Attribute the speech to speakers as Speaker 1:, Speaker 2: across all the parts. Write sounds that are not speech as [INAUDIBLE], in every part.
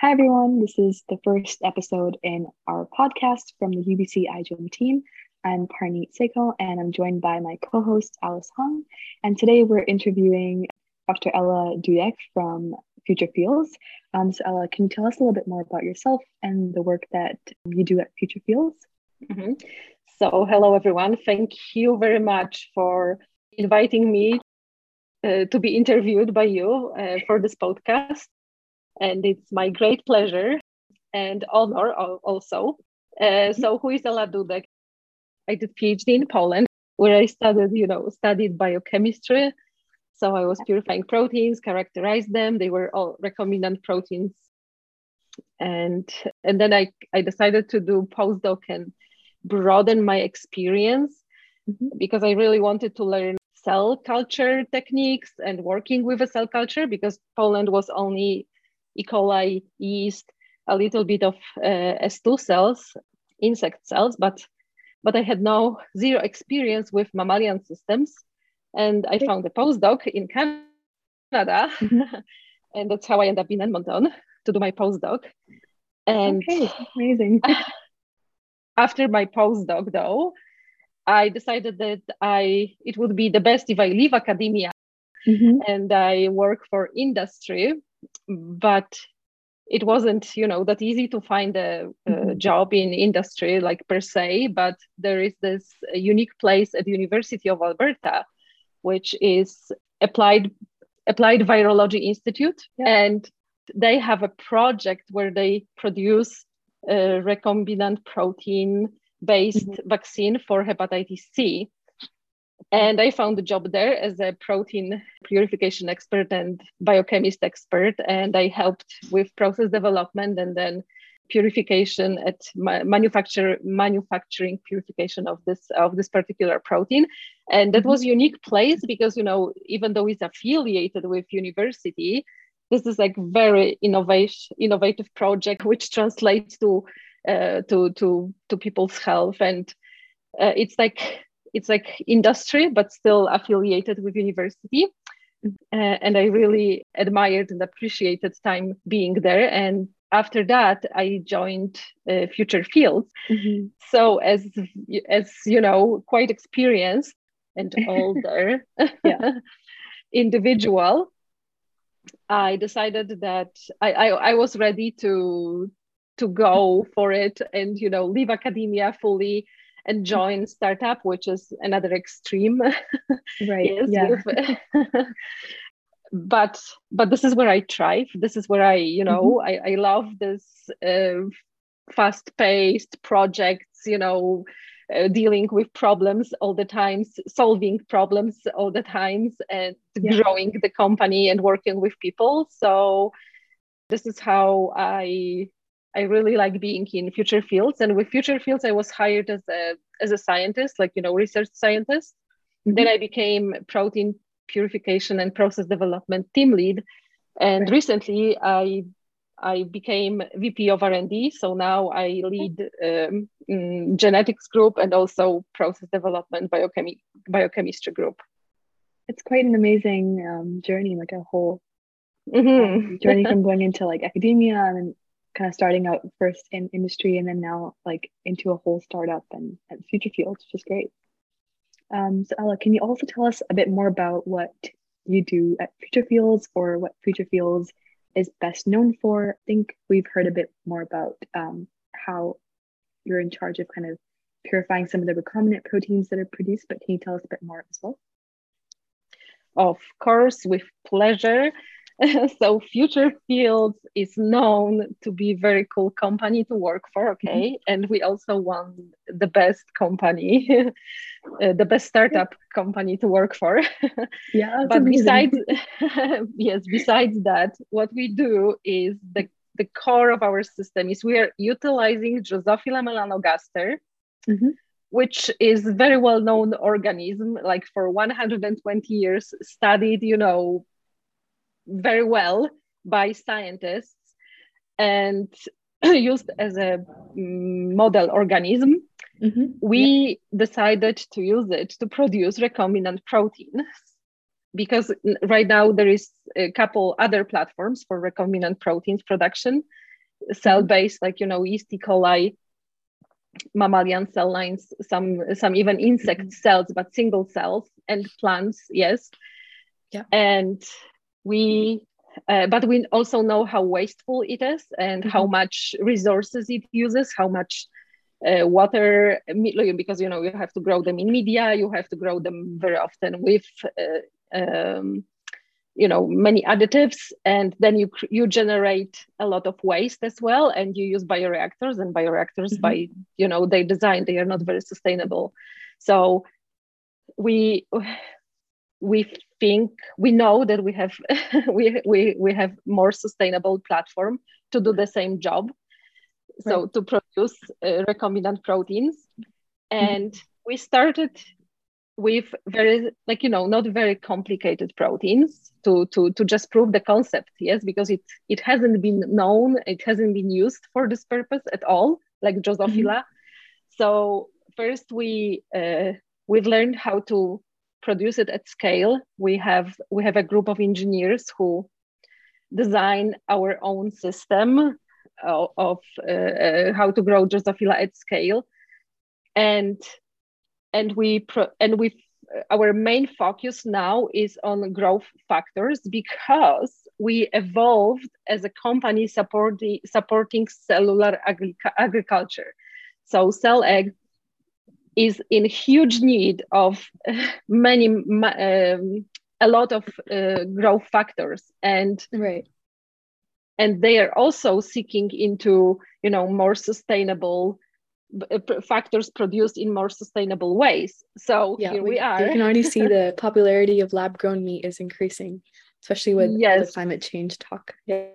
Speaker 1: Hi, everyone. This is the first episode in our podcast from the UBC iGEM team. I'm Parneet Seiko, and I'm joined by my co host, Alice Hung. And today we're interviewing Dr. Ela Dudek from Future Fields. Um, so, Ela, can you tell us a little bit more about yourself and the work that you do at Future Fields?
Speaker 2: Mm-hmm. So, hello, everyone. Thank you very much for inviting me uh, to be interviewed by you uh, for this podcast and it's my great pleasure and honor also. Uh, so, who is Ela Dudek? I did PhD in Poland, where I studied, you know, studied biochemistry. So I was purifying proteins, characterized them. They were all recombinant proteins, and and then I I decided to do postdoc and broaden my experience mm-hmm. because I really wanted to learn cell culture techniques and working with a cell culture because Poland was only E. coli, yeast, a little bit of uh, S2 cells, insect cells, but but I had no zero experience with mammalian systems. And I found a postdoc in Canada. Mm-hmm. [LAUGHS] and that's how I ended up in Edmonton to do my postdoc. And
Speaker 1: okay, amazing. [LAUGHS]
Speaker 2: after my postdoc though, I decided that I it would be the best if I leave academia mm-hmm. and I work for industry but it wasn't you know that easy to find a, a, mm-hmm. job in industry like per se but there is this unique place at the university of alberta which is applied applied virology institute yeah. and they have a project where they produce a recombinant protein based mm-hmm. vaccine for hepatitis c and I found a job there as a protein purification expert and biochemist expert. And I helped with process development and then purification at manufacture manufacturing purification of this of this particular protein and that was mm-hmm. unique place because you know even though it's affiliated with university this is like very innovation innovative project which translates to uh, to to to people's health and uh, it's like it's like industry but still affiliated with university. Uh, and i really admired and appreciated time being there. And after that i joined uh, future fields. Mm-hmm. so as as you know quite experienced and [LAUGHS] older [LAUGHS] individual i decided that I, I i was ready to to go for it and you know leave academia fully and join startup, which is another extreme. [LAUGHS]
Speaker 1: Right. yes, yeah. [LAUGHS]
Speaker 2: but but this is where I thrive. This is where I, you know, mm-hmm. I, I love this uh, fast-paced projects, you know, uh, dealing with problems all the times, solving problems all the times, and yeah. growing the company and working with people. So this is how I I really like being in future fields. And with future fields, I was hired as a as a scientist, like you know, research scientist. Mm-hmm. Then I became protein purification and process development team lead. And right. recently, I I became VP of R&D. So now I lead um, mm, genetics group and also process development biochemi- biochemistry group.
Speaker 1: It's quite an amazing um, journey, like a whole mm-hmm. um, journey [LAUGHS] from going into like academia and kind of starting out first in industry and then now like into a whole startup and at future fields which is great. Um, so ela can you also tell us a bit more about what you do at future fields or what future fields is best known for? I think we've heard a bit more about um, how you're in charge of kind of purifying some of the recombinant proteins that are produced but can you tell us a bit more as well?
Speaker 2: Of course with pleasure [LAUGHS] so Future Fields is known to be a very cool company to work for, okay? Mm-hmm. And we also won the best company, [LAUGHS] uh, the best startup company to work for. [LAUGHS]
Speaker 1: Yeah.
Speaker 2: but amazing. besides, yes, besides that, what we do is the, the core of our system is we are utilizing Drosophila melanogaster, mm-hmm. which is very well known organism, like for 120 years studied, you know, very well by scientists and [CLEARS THROAT] used as a mm, model organism, mm-hmm. we yeah. decided to use it to produce recombinant proteins because right now there is a couple other platforms for recombinant proteins production cell based like you know yeast e coli mammalian cell lines some some even insect mm-hmm. cells but single cells and plants yes
Speaker 1: yeah
Speaker 2: and we uh, but we also know how wasteful it is and mm-hmm. how much resources it uses how much uh, water because you know you have to grow them in media you have to grow them very often with uh, um, you know many additives and then you you generate a lot of waste as well and you use bioreactors and bioreactors mm-hmm. by you know they design they are not very sustainable so we we think we know that we have [LAUGHS] we, we we have more sustainable platform to do the same job so to produce uh, recombinant proteins and mm-hmm. we started with very like you know not very complicated proteins to to to just prove the concept yes because it it hasn't been known it hasn't been used for this purpose at all like drosophila mm-hmm. so first we uh, we've learned how to produce it at scale. We have we have a group of engineers who design our own system of, of uh, uh, how to grow drosophila at scale. And and we pro- and we our main focus now is on growth factors because we evolved as a company supporting supporting cellular agri- agriculture. So cell ag is in huge need of [LAUGHS] many um, a lot of uh, growth factors and
Speaker 1: right
Speaker 2: and they are also seeking into you know more sustainable uh, factors produced in more sustainable ways. So yeah, here we, we are.
Speaker 1: You can already see the [LAUGHS] popularity of lab grown meat is increasing, especially with yes. the climate change talk. Yeah.
Speaker 2: Yeah.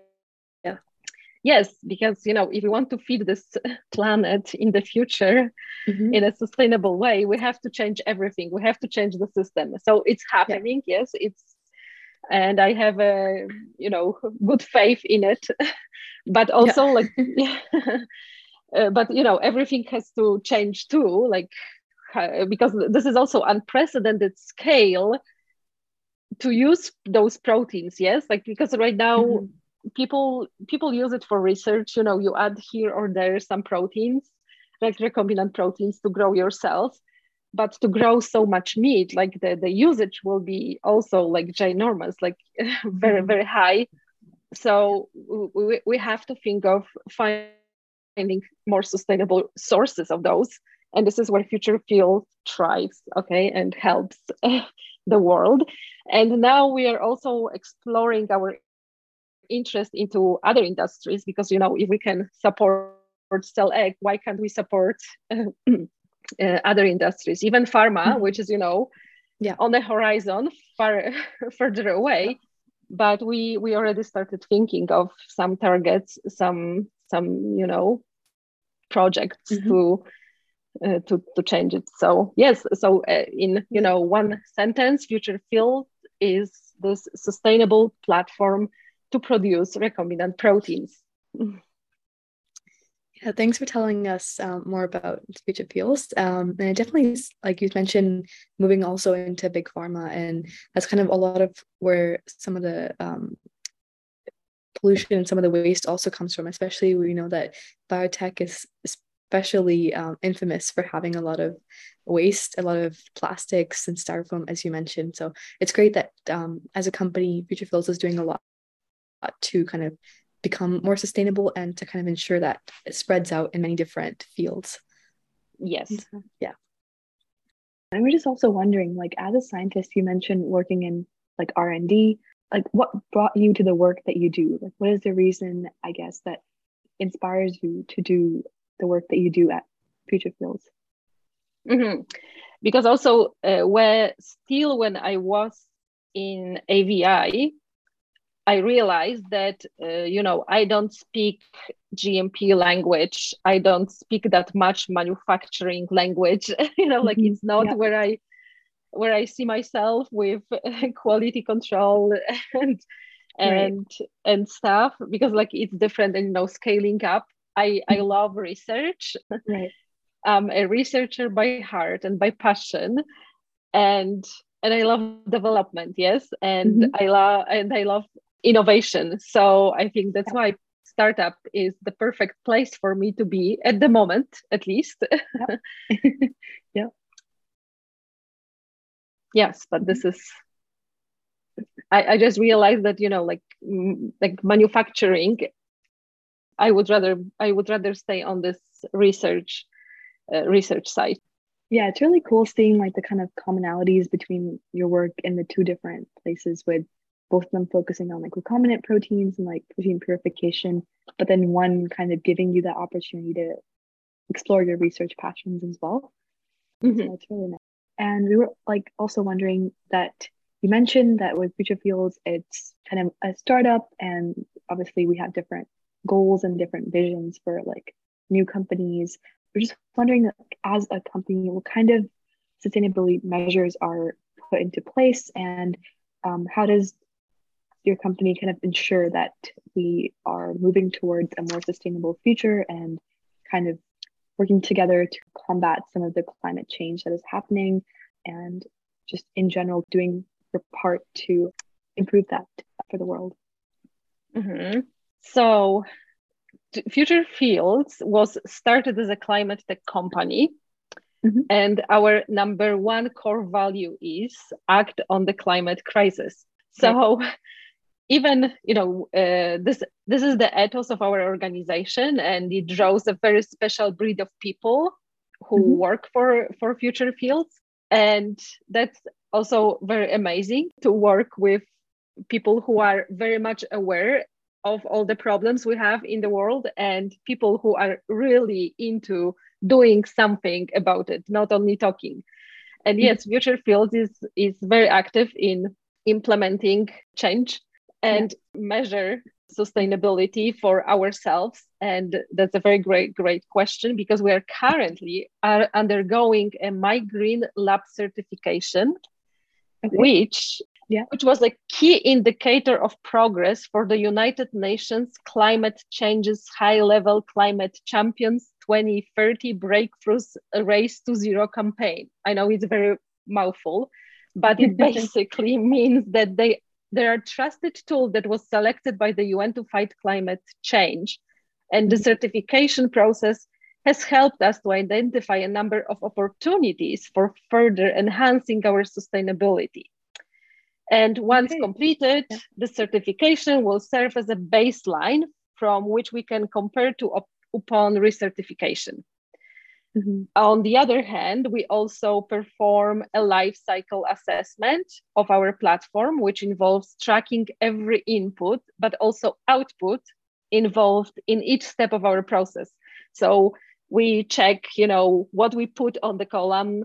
Speaker 2: Yes, because you know, if we want to feed this planet in the future mm-hmm. in a sustainable way, we have to change everything. We have to change the system. So it's happening. Yeah. Yes, it's and I have a you know good faith in it. [LAUGHS] but also yeah. like [LAUGHS] [LAUGHS] uh, but you know everything has to change too like uh, because this is also unprecedented scale to use those proteins yes like because right now mm-hmm. People people use it for research you know you add here or there some proteins like recombinant proteins to grow your cells but to grow so much meat like the, the usage will be also like ginormous like [LAUGHS] very mm-hmm. very high so we, we have to think of finding finding more sustainable sources of those and this is where future fields thrives okay and helps [LAUGHS] the world and now we are also exploring our interest into other industries because you know if we can support cell ag why can't we support [LAUGHS] uh, uh, other industries? Even pharma mm-hmm. which is you know
Speaker 1: yeah.
Speaker 2: on the horizon far [LAUGHS] further away. But we we already started thinking of some targets some some you know projects mm-hmm. to uh, to to change it. So yes so uh, in you know one sentence future fields is this sustainable platform to produce recombinant proteins
Speaker 1: yeah thanks for telling us um, more about future fields um, and definitely like you mentioned moving also into big pharma and that's kind of a lot of where some of the um, pollution and some of the waste also comes from, especially we know that biotech is especially um, infamous for having a lot of waste, a lot of plastics and styrofoam, as you mentioned. So it's great that um, as a company, Future Fields is doing a lot to kind of become more sustainable and to kind of ensure that it spreads out in many different fields.
Speaker 2: Yes.
Speaker 1: Yeah. And we're just also wondering, like, as a scientist, you mentioned working in like R and D like what brought you to the work that you do like what is the reason i guess that inspires you to do the work that you do at future fields
Speaker 2: mm-hmm. because also uh, where still when i was in AVI i realized that uh, you know i don't speak gmp language i don't speak that much manufacturing language [LAUGHS] you know like mm-hmm. it's not yeah. where i where I see myself with [LAUGHS] quality control and [LAUGHS] and right. and stuff because like it's different and you know scaling up. I I mm-hmm. love research.
Speaker 1: Right.
Speaker 2: I'm a researcher by heart and by passion, and and I love development. Yes, and mm-hmm. I love and I love innovation. So I think that's why startup is the perfect place for me to be at the moment, at least.
Speaker 1: yeah. [LAUGHS] yeah.
Speaker 2: Yes, but this is. I, I just realized that you know, like like manufacturing, I would rather I would rather stay on this research uh, research side.
Speaker 1: Yeah, it's really cool seeing like the kind of commonalities between your work in the two different places with both of them focusing on like recombinant proteins and like protein purification, but then one kind of giving you the opportunity to explore your research passions as well. Mm-hmm. So that's really nice. And we were like also wondering that you mentioned that with Future Fields, it's kind of a startup, and obviously we have different goals and different visions for like new companies. We're just wondering that as a company, what kind of sustainability measures are put into place, and um, how does your company kind of ensure that we are moving towards a more sustainable future and kind of working together to combat some of the climate change that is happening and just in general doing your part to improve that for the world.
Speaker 2: Mm-hmm. So, Future Fields was started as a climate tech company. Mm-hmm. And our number one core value is act on the climate crisis. So, right [LAUGHS] even you know uh, this this is the ethos of our organization and it draws a very special breed of people who mm-hmm. work for for future fields and that's also very amazing to work with people who are very much aware of all the problems we have in the world and people who are really into doing something about it not only talking and mm-hmm. yes future fields is is very active in implementing change and measure sustainability for ourselves and that's a very great great question because we are currently are undergoing a my green lab certification okay. which yeah. which was a key indicator of progress for the united nations climate changes high level climate champions 2030 breakthroughs race to zero campaign i know it's very mouthful but it [LAUGHS] basically means that they they're a trusted tool that was selected by the UN to fight climate change. And the certification process has helped us to identify a number of opportunities for further enhancing our sustainability. And once okay. completed, yeah. the certification will serve as a baseline from which we can compare to up, upon recertification. Mm-hmm. On the other hand, we also perform a life cycle assessment of our platform, which involves tracking every input, but also output involved in each step of our process. So we check, you know, what we put on the column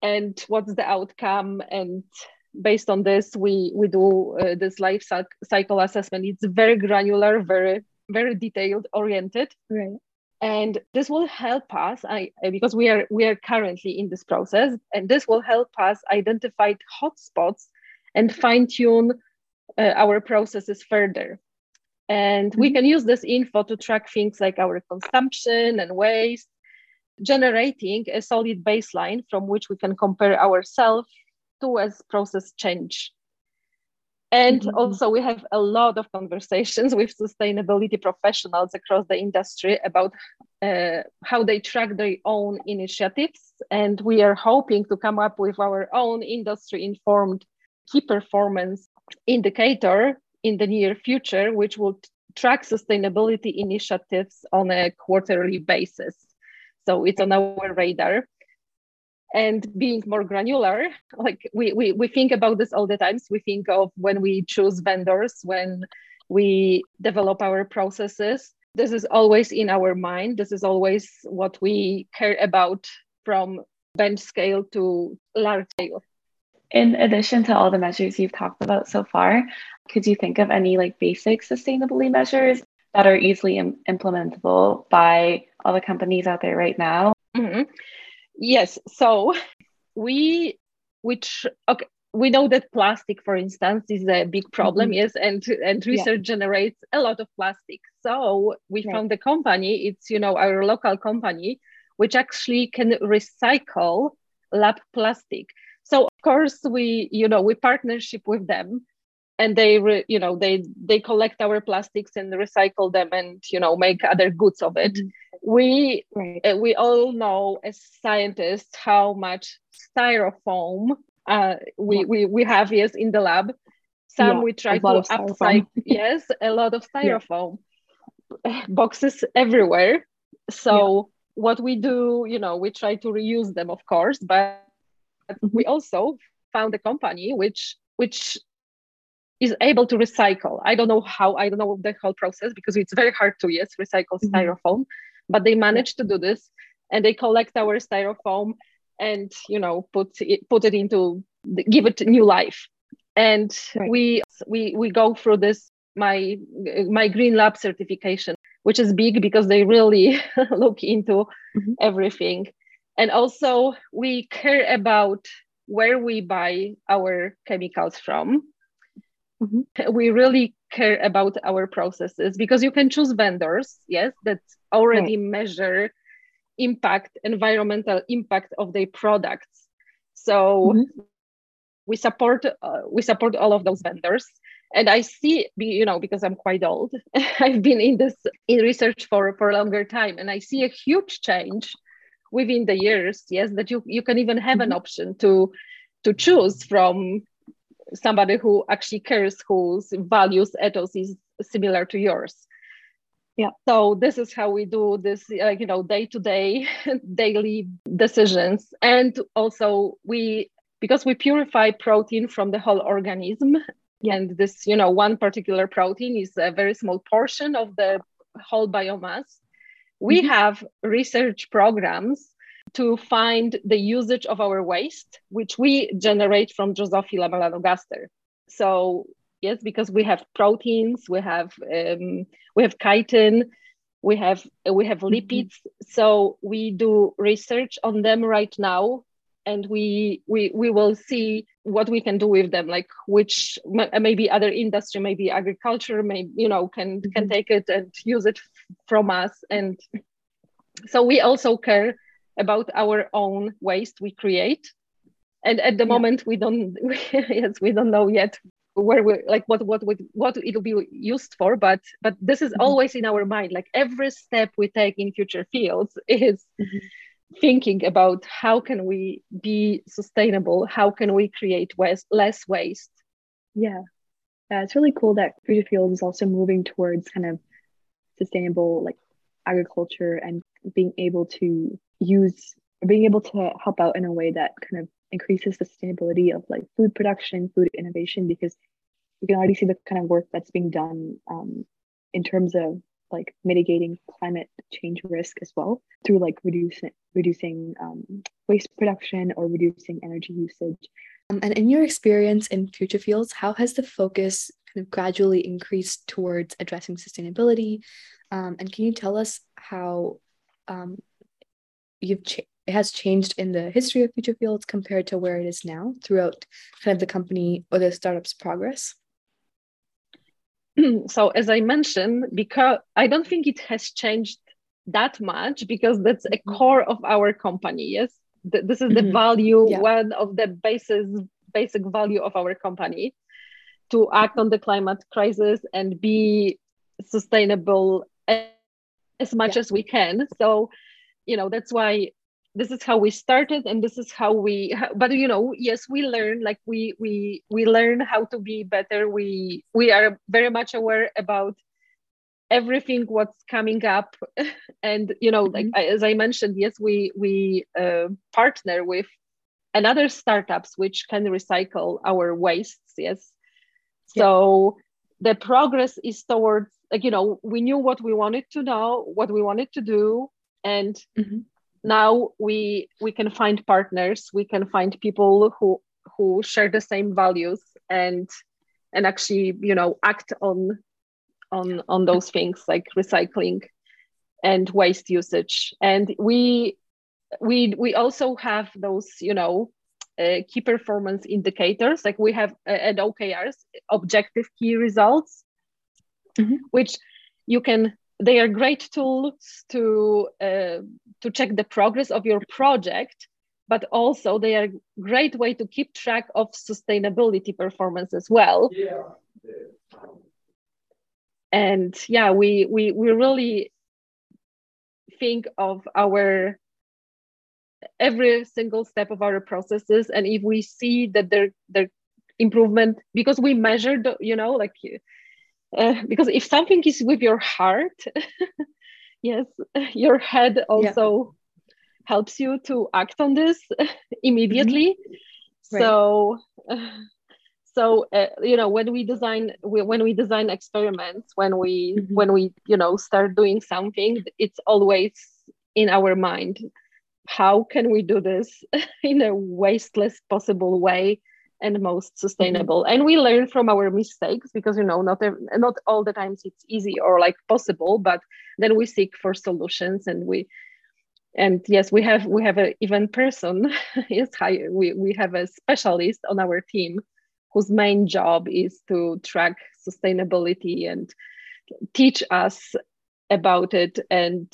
Speaker 2: and what's the outcome. And based on this, we, we do uh, this life cycle assessment. It's very granular, very, very detailed oriented.
Speaker 1: Right
Speaker 2: and this will help us I, because we are we are currently in this process and this will help us identify hotspots and fine tune uh, our processes further and mm-hmm. we can use this info to track things like our consumption and waste generating a solid baseline from which we can compare ourselves to as process change and mm-hmm. also, we have a lot of conversations with sustainability professionals across the industry about uh, how they track their own initiatives. And we are hoping to come up with our own industry informed key performance indicator in the near future, which will track sustainability initiatives on a quarterly basis. So it's on our radar and being more granular like we, we we think about this all the times. We think of when we choose vendors when we develop our processes. This is always in our mind. This is always what we care about from bench scale to large scale.
Speaker 3: In addition to all the measures you've talked about so far could you think of any like basic sustainability measures that are easily Im- implementable by all the companies out there right now?
Speaker 2: Mm-hmm. Yes. So we which okay we know that plastic for instance is a big problem mm-hmm. yes and and research yeah. generates a lot of plastic so we right. found a company it's you know our local company which actually can recycle lab plastic so of course we you know we partnership with them and they re, you know they they collect our plastics and recycle them and you know make other goods of it mm-hmm. we right. uh, we all know as scientists how much styrofoam uh, we, yeah. we we have yes in the lab some yeah, we try to upcycle yes a lot of [LAUGHS] styrofoam yeah. boxes everywhere so what we do you know we try to reuse them of course but mm-hmm. we also found a company which which is able to recycle. I don't know how, I don't know the whole process because it's very hard to, yes, recycle mm-hmm. styrofoam, but they managed to do this and they collect our styrofoam and, you know, put it, put it into, give it new life. And right. we, we, we go through this, my, my Green Lab certification, which is big because they really [LAUGHS] look into mm-hmm. everything. And also we care about where we buy our chemicals from Mm-hmm. We really care about our processes because you can choose vendors, yes, that already right. measure impact, environmental impact of their products. So mm-hmm. we support uh, we support all of those vendors. And I see, you know, because I'm quite old, [LAUGHS] I've been in this in research for for a longer time, and I see a huge change within the years. Yes, that you you can even have mm-hmm. an option to to choose from somebody who actually cares, whose values ethos is similar to yours. Yeah. So this is how we do this, like you know, day to day, daily decisions, and also we because we purify protein from the whole organism, and this you know one particular protein is a very small portion of the whole biomass. We mm-hmm. have research programs to find the usage of our waste, which we generate from Drosophila melanogaster. So yes, because we have proteins, we have um, we have chitin, we have we have mm-hmm. lipids. Mm-hmm. So we do research on them right now, and we we we will see what we can do with them, like which maybe other industry, maybe agriculture, maybe you know can mm-hmm. can take it and use it from us, and so we also care about our own waste we create and at the yeah. moment we don't [LAUGHS] yes we don't know yet where we like what what what what it'll be used for but but this is mm-hmm. always in our mind like every step we take in future fields [LAUGHS] is mm-hmm. thinking about how can we be sustainable how can we create waste less waste
Speaker 1: yeah yeah it's really cool that future fields is also moving towards kind of sustainable like agriculture and being able to use being able to help out in a way that kind of increases the sustainability of like food production, food innovation, because we can already see the kind of work that's being done um, in terms of like mitigating climate change risk as well through like reducing reducing um, waste production or reducing energy usage.
Speaker 4: Um, and in your experience in future fields, how has the focus kind of gradually increased towards addressing sustainability? Um, and can you tell us how um, you've ch- it has changed in the history of future fields compared to where it is now throughout kind of the company or the startup's progress [CLEARS THROAT]
Speaker 2: so as i mentioned because i don't think it has changed that much because that's a mm-hmm. core of our company yes this is the mm-hmm. value yeah. one of the basis basic value of our company to act on the climate crisis and be sustainable as much yeah. as we can so you know that's why this is how we started and this is how we [LAUGHS] but you know yes we learn like we we we learn how to be better we we are very much aware about everything what's coming up [LAUGHS] and you know like mm-hmm. as i mentioned yes we we uh, partner with another startups which can recycle our wastes yes so yeah. the progress is towards like you know we knew what we wanted to know what we wanted to do and mm-hmm. now we we can find partners we can find people who who share the same values and and actually you know act on on on those things like recycling and waste usage and we we we also have those you know uh, key performance indicators like we have uh, at okrs objective key results mm-hmm. which you can they are great tools to uh, to check the progress of your project but also they are a great way to keep track of sustainability performance as well yeah. and yeah we we we really think of our every single step of our processes and if we see that there there improvement because we measured you know like uh, because if something is with your heart [LAUGHS] yes [LAUGHS] your head also yeah. helps you to act on this [LAUGHS] immediately mm-hmm. right. so uh, so uh, you know when we design we, when we design experiments when we mm-hmm. when we you know start doing something it's always in our mind how can we do this in a wasteless possible way and most sustainable mm-hmm. and we learn from our mistakes because you know not not all the times it's easy or like possible but then we seek for solutions and we and yes we have we have a even person [LAUGHS] yes we, we have a specialist on our team whose main job is to track sustainability and teach us about it and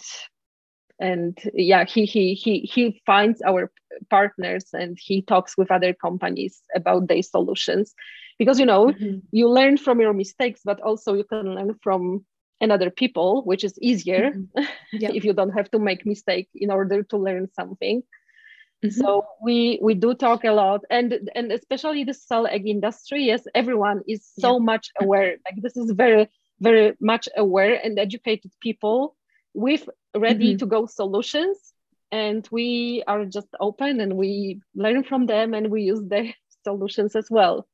Speaker 2: and yeah he he he he finds our partners and he talks with other companies about their solutions because you know mm-hmm. you learn from your mistakes but also you can learn from another people which is easier mm-hmm. [LAUGHS] yeah. if you don't have to make mistake in order to learn something Mm-hmm. So we we do talk a lot, and and especially the cell ag industry. Yes, everyone is so yeah. much aware. Like this is very very much aware and educated people with ready mm-hmm. to go solutions, and we are just open and we learn from them and we use their [LAUGHS] solutions as well.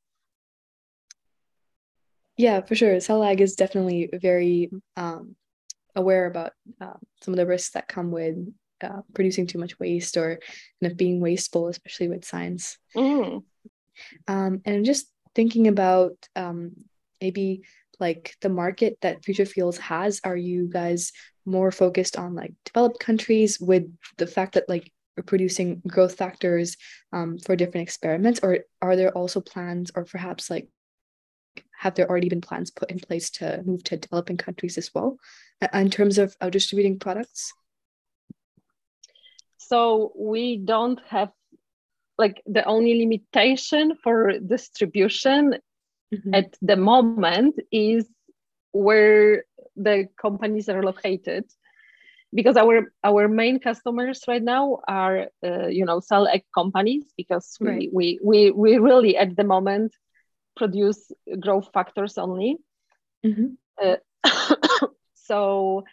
Speaker 4: Yeah, for sure. Cell ag is definitely very um, aware about uh, some of the risks that come with uh, producing too much waste or kind of being wasteful, especially with science. Mm. Um, and just thinking about um, maybe like the market that Future Fields has. Are you guys more focused on like developed countries with the fact that like we're producing growth factors um, for different experiments, or are there also plans, or perhaps like have there already been plans put in place to move to developing countries as well in terms of uh, distributing products?
Speaker 2: so we don't have like the only limitation for distribution mm-hmm. at the moment is where the companies are located because our our main customers right now are uh, you know cell ag companies because we, right. we we we really at the moment produce growth factors only mm-hmm. uh, [COUGHS] so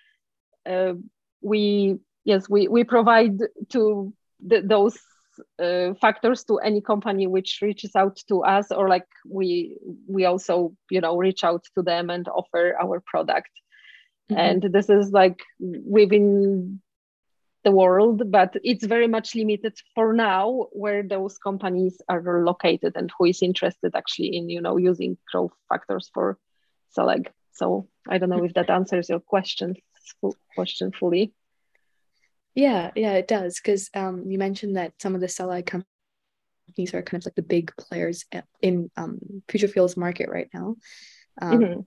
Speaker 2: uh, we yes, we, we provide to the, those uh, factors to any company which reaches out to us or like we we also you know reach out to them and offer our product mm-hmm. and this is like within the world but it's very much limited for now where those companies are located and who is interested actually in you know using growth factors for cell so i don't know if that answers your question question fully
Speaker 4: yeah, yeah, it does. Because um, you mentioned that some of the cell companies are kind of like the big players in um, future fields market right now. Um, mm-hmm.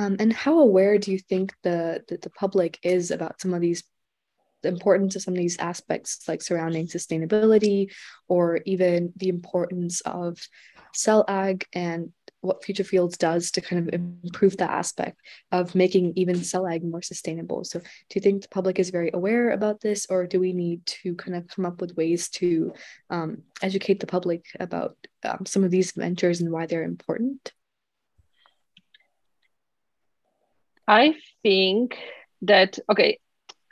Speaker 4: Um, and how aware do you think the, the the public is about some of these the importance of some of these aspects like surrounding sustainability or even the importance of cell ag and what Future fields does to kind of improve that aspect of making even cell ag more sustainable. So, do you think the public is very aware about this, or do we need to kind of come up with ways to um, educate the public about um, some of these ventures and why they're important?
Speaker 2: I think that, okay,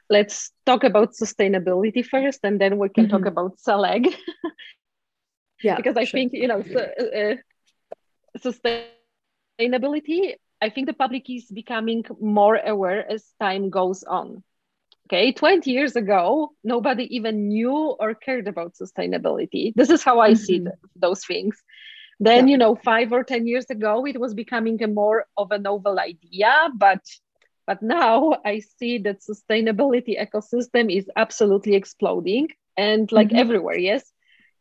Speaker 2: let's talk about sustainability first, and then we can mm-hmm. talk about ag. [LAUGHS] yeah, because I sure. think, you know, so, uh, sustainability, I think the public is becoming more aware as time goes on. Okay, 20 years ago, nobody even knew or cared about sustainability. This is how I mm-hmm. see those things. Then, yeah. you know, five or 10 years ago, it was becoming a more of a novel idea, but but now I see that sustainability ecosystem is absolutely exploding and like mm-hmm. everywhere, yes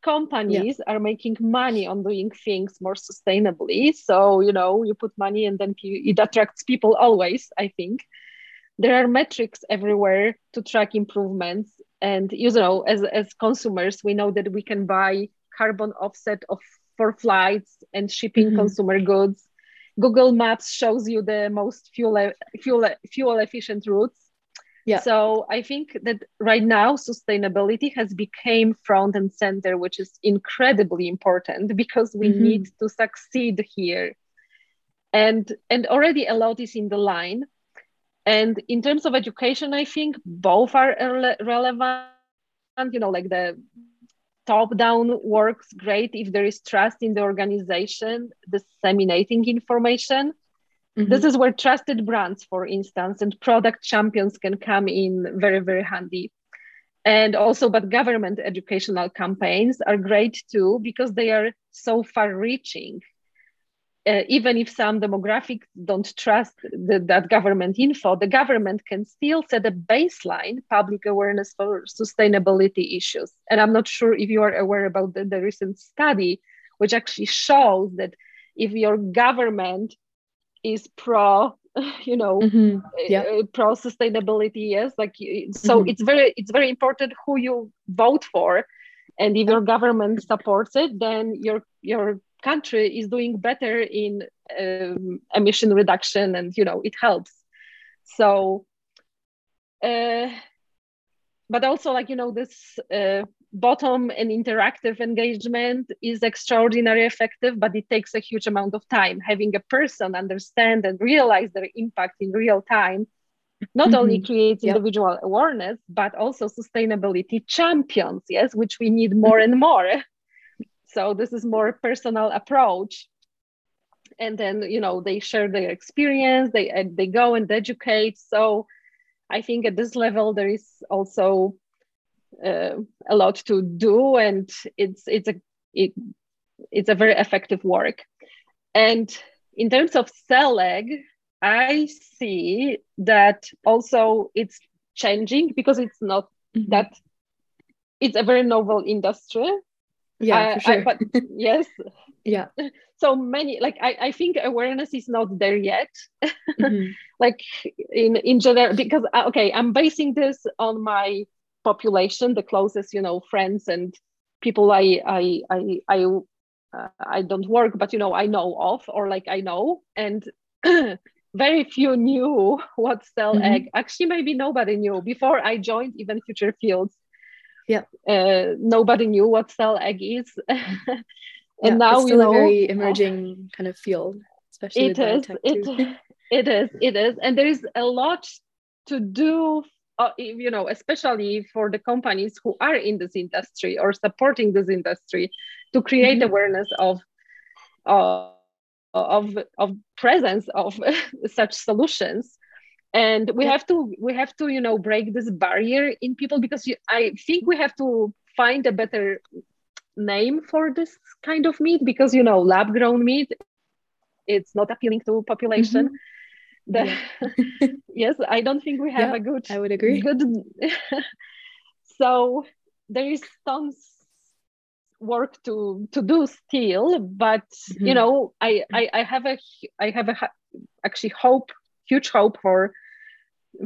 Speaker 2: companies yeah. are making money on doing things more sustainably so you know you put money and then it attracts people always i think there are metrics everywhere to track improvements and you know as, as consumers we know that we can buy carbon offset of for flights and shipping mm-hmm. consumer goods. Google Maps shows you the most fuel fuel fuel efficient routes. Yeah. So I think that right now sustainability has become front and center, which is incredibly important because we mm-hmm. need to succeed here. And and already a lot is in the line. And in terms of education, I think both are relevant. You know, like the top down works great if there is trust in the organization disseminating information. Mm-hmm. this is where trusted brands for instance and product champions can come in very very handy. And also but government educational campaigns are great too because they are so far reaching uh, even if some demographics don't trust the, that government info, the government can still set a baseline public awareness for sustainability issues. And I'm not sure if you are aware about the, the recent study, which actually shows that if your government is pro [LAUGHS] you know mm-hmm. yeah. uh, pro sustainability yes like so mm-hmm. it's very it's very important who you vote for and if your government supports it then your your country is doing better in um, emission reduction and you know it helps. So uh, but also like you know this uh, bottom and interactive engagement is extraordinarily effective but it takes a huge amount of time. Having a person understand and realize their impact in real time not mm-hmm. only creates individual awareness but also sustainability champions yes which we need more and more so this is more personal approach. And then you know they share their experience they they go and educate. So i think at this level there is also uh, a lot to do and it's it's a it, it's a very effective work. And in terms of cell ag i see that also it's changing because it's not mm-hmm. that it's a very novel industry
Speaker 4: yeah for sure.
Speaker 2: I, but [LAUGHS] yes
Speaker 4: yeah [LAUGHS]
Speaker 2: so many like I, I think awareness is not there yet mm-hmm. [LAUGHS] like in in general because uh, okay i'm basing this on my population the closest you know friends and people i i i i, uh, I don't work but you know i know of or like i know and [CLEARS THROAT] very few knew what cell mm-hmm. egg actually maybe nobody knew before i joined even future fields
Speaker 4: yeah.
Speaker 2: Uh, nobody knew what cell ag is. [LAUGHS] And
Speaker 4: yeah, now we know a very emerging kind of field especially
Speaker 2: it is. it, [LAUGHS] it is. It is. And there is a lot to do uh, you know especially for the companies who are in this industry or supporting this industry to create mm-hmm. awareness of uh, of of presence of [LAUGHS] such solutions and we have to we have to you know break this barrier in people because you, i think we have to find a better name for this kind of meat because you know lab grown meat it's not appealing to population mm-hmm. the, yeah. [LAUGHS] yes i don't think we have yeah, a good
Speaker 4: i would agree
Speaker 2: good [LAUGHS] so there is tons work to to do still but mm-hmm. you know I, I i have a i have a actually hope huge hope for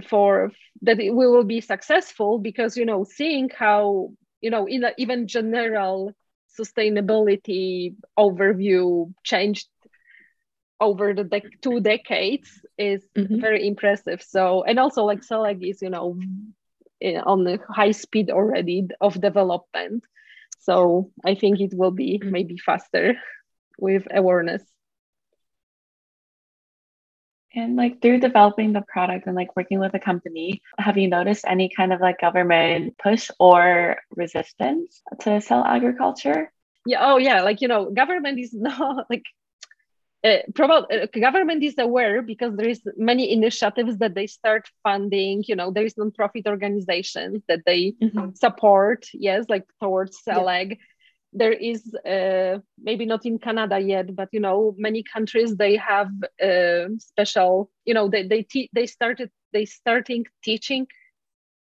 Speaker 2: for that we will be successful because you know seeing how you know in a, even general sustainability overview changed over the de- two decades is mm-hmm. very impressive so and also like cell ag is you know on the high speed already of development so i think it will be mm-hmm. maybe faster with awareness
Speaker 3: and like through developing the product and like working with a company, have you noticed any kind of like government push or resistance to cell agriculture?
Speaker 2: Yeah. Oh, yeah. Like you know, government is [LAUGHS] not like uh, probably uh, government is aware because there is many initiatives that they start funding you know there is non-profit organizations that they mm-hmm. support yes like towards cell ag yeah there is uh, maybe not in canada yet but you know many countries they have uh, special you know they they, te- they started they starting teaching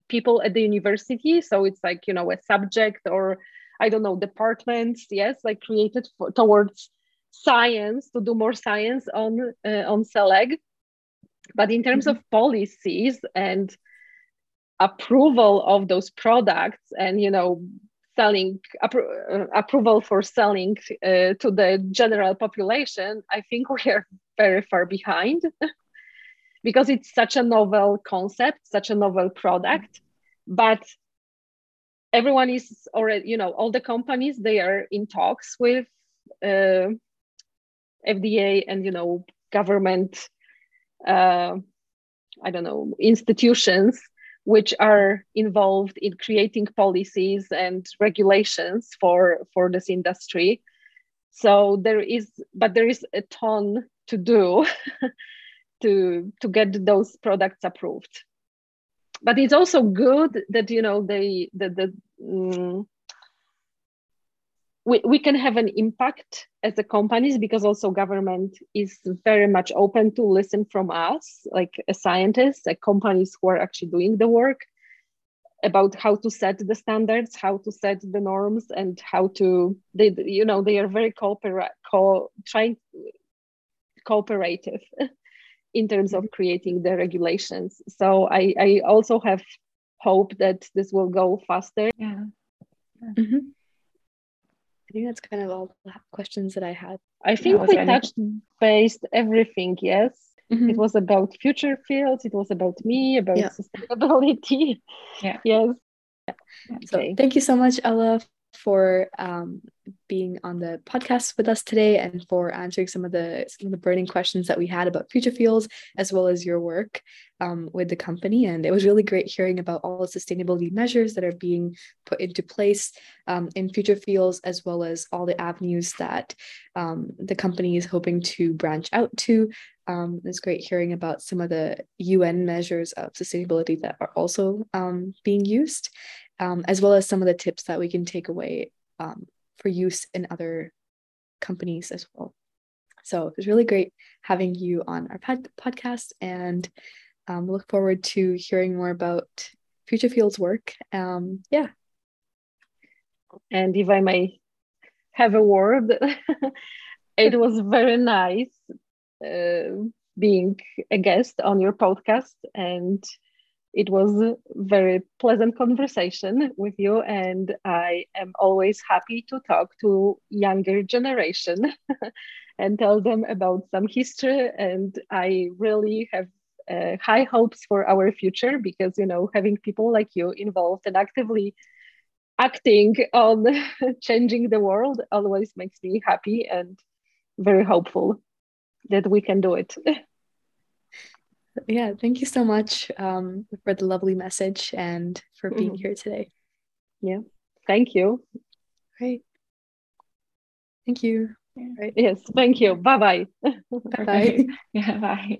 Speaker 2: people at the university so it's like you know a subject or i don't know departments yes like created for, towards science to do more science on uh, on cell ag but in terms mm-hmm. of policies and approval of those products and you know selling appro- uh, approval for selling uh, to the general population i think we are very far behind. [LAUGHS] Because it's such a novel concept such a novel product but everyone is already you know all the companies they are in talks with uh, fda and you know government uh, i don't know institutions which are involved in creating policies and regulations for for this industry. So there is but there is a ton to do [LAUGHS] to to get those products approved. But it's also good that you know they the, the um, we, we can have an impact as a companies because also government is very much open to listen from us like a scientists like companies who are actually doing the work about how to set the standards how to set the norms and how to they you know they are very cooperate co- trying cooperative [LAUGHS] in terms of creating the regulations. So i i also have hope that this will go faster.
Speaker 3: Yeah.
Speaker 4: Mm-hmm think that's kind of all the questions that I had.
Speaker 2: I think we touched based everything. Yes, mm-hmm. it was about future fields. It was about me, about yeah. sustainability.
Speaker 3: Yeah. [LAUGHS]
Speaker 2: Yes.
Speaker 4: Yeah. So thank you so much, Ela, for um, being on the podcast with us today and for answering some of the some of the burning questions that we had about future fields as well as your work um, with the company. And it was really great hearing about all the sustainability measures that are being put into place um, in future fields as well as all the avenues that um, the company is hoping to branch out to. Um, it's great hearing about some of the UN measures of sustainability that are also um, being used um, as well as some of the tips that we can take away um, for use in other companies as well. So it was really great having you on our pod- podcast and um, look forward to hearing more about Future Fields work. Um, yeah.
Speaker 2: And if I may have a word, [LAUGHS] it was very nice uh, being a guest on your podcast and it was a very pleasant conversation with you and i am always happy to talk to younger generation [LAUGHS] and tell them about some history. And i really have uh, high hopes for our future because you know having people like you involved and actively acting on [LAUGHS] changing the world always makes me happy and very hopeful that we can do it [LAUGHS]
Speaker 4: yeah, thank you so much um, for the lovely message and for being mm-hmm. here today.
Speaker 2: Yeah, thank you.
Speaker 4: Great. Thank you.
Speaker 2: Right. Yes, thank you. Bye bye.
Speaker 4: Bye. [LAUGHS]
Speaker 3: yeah, bye.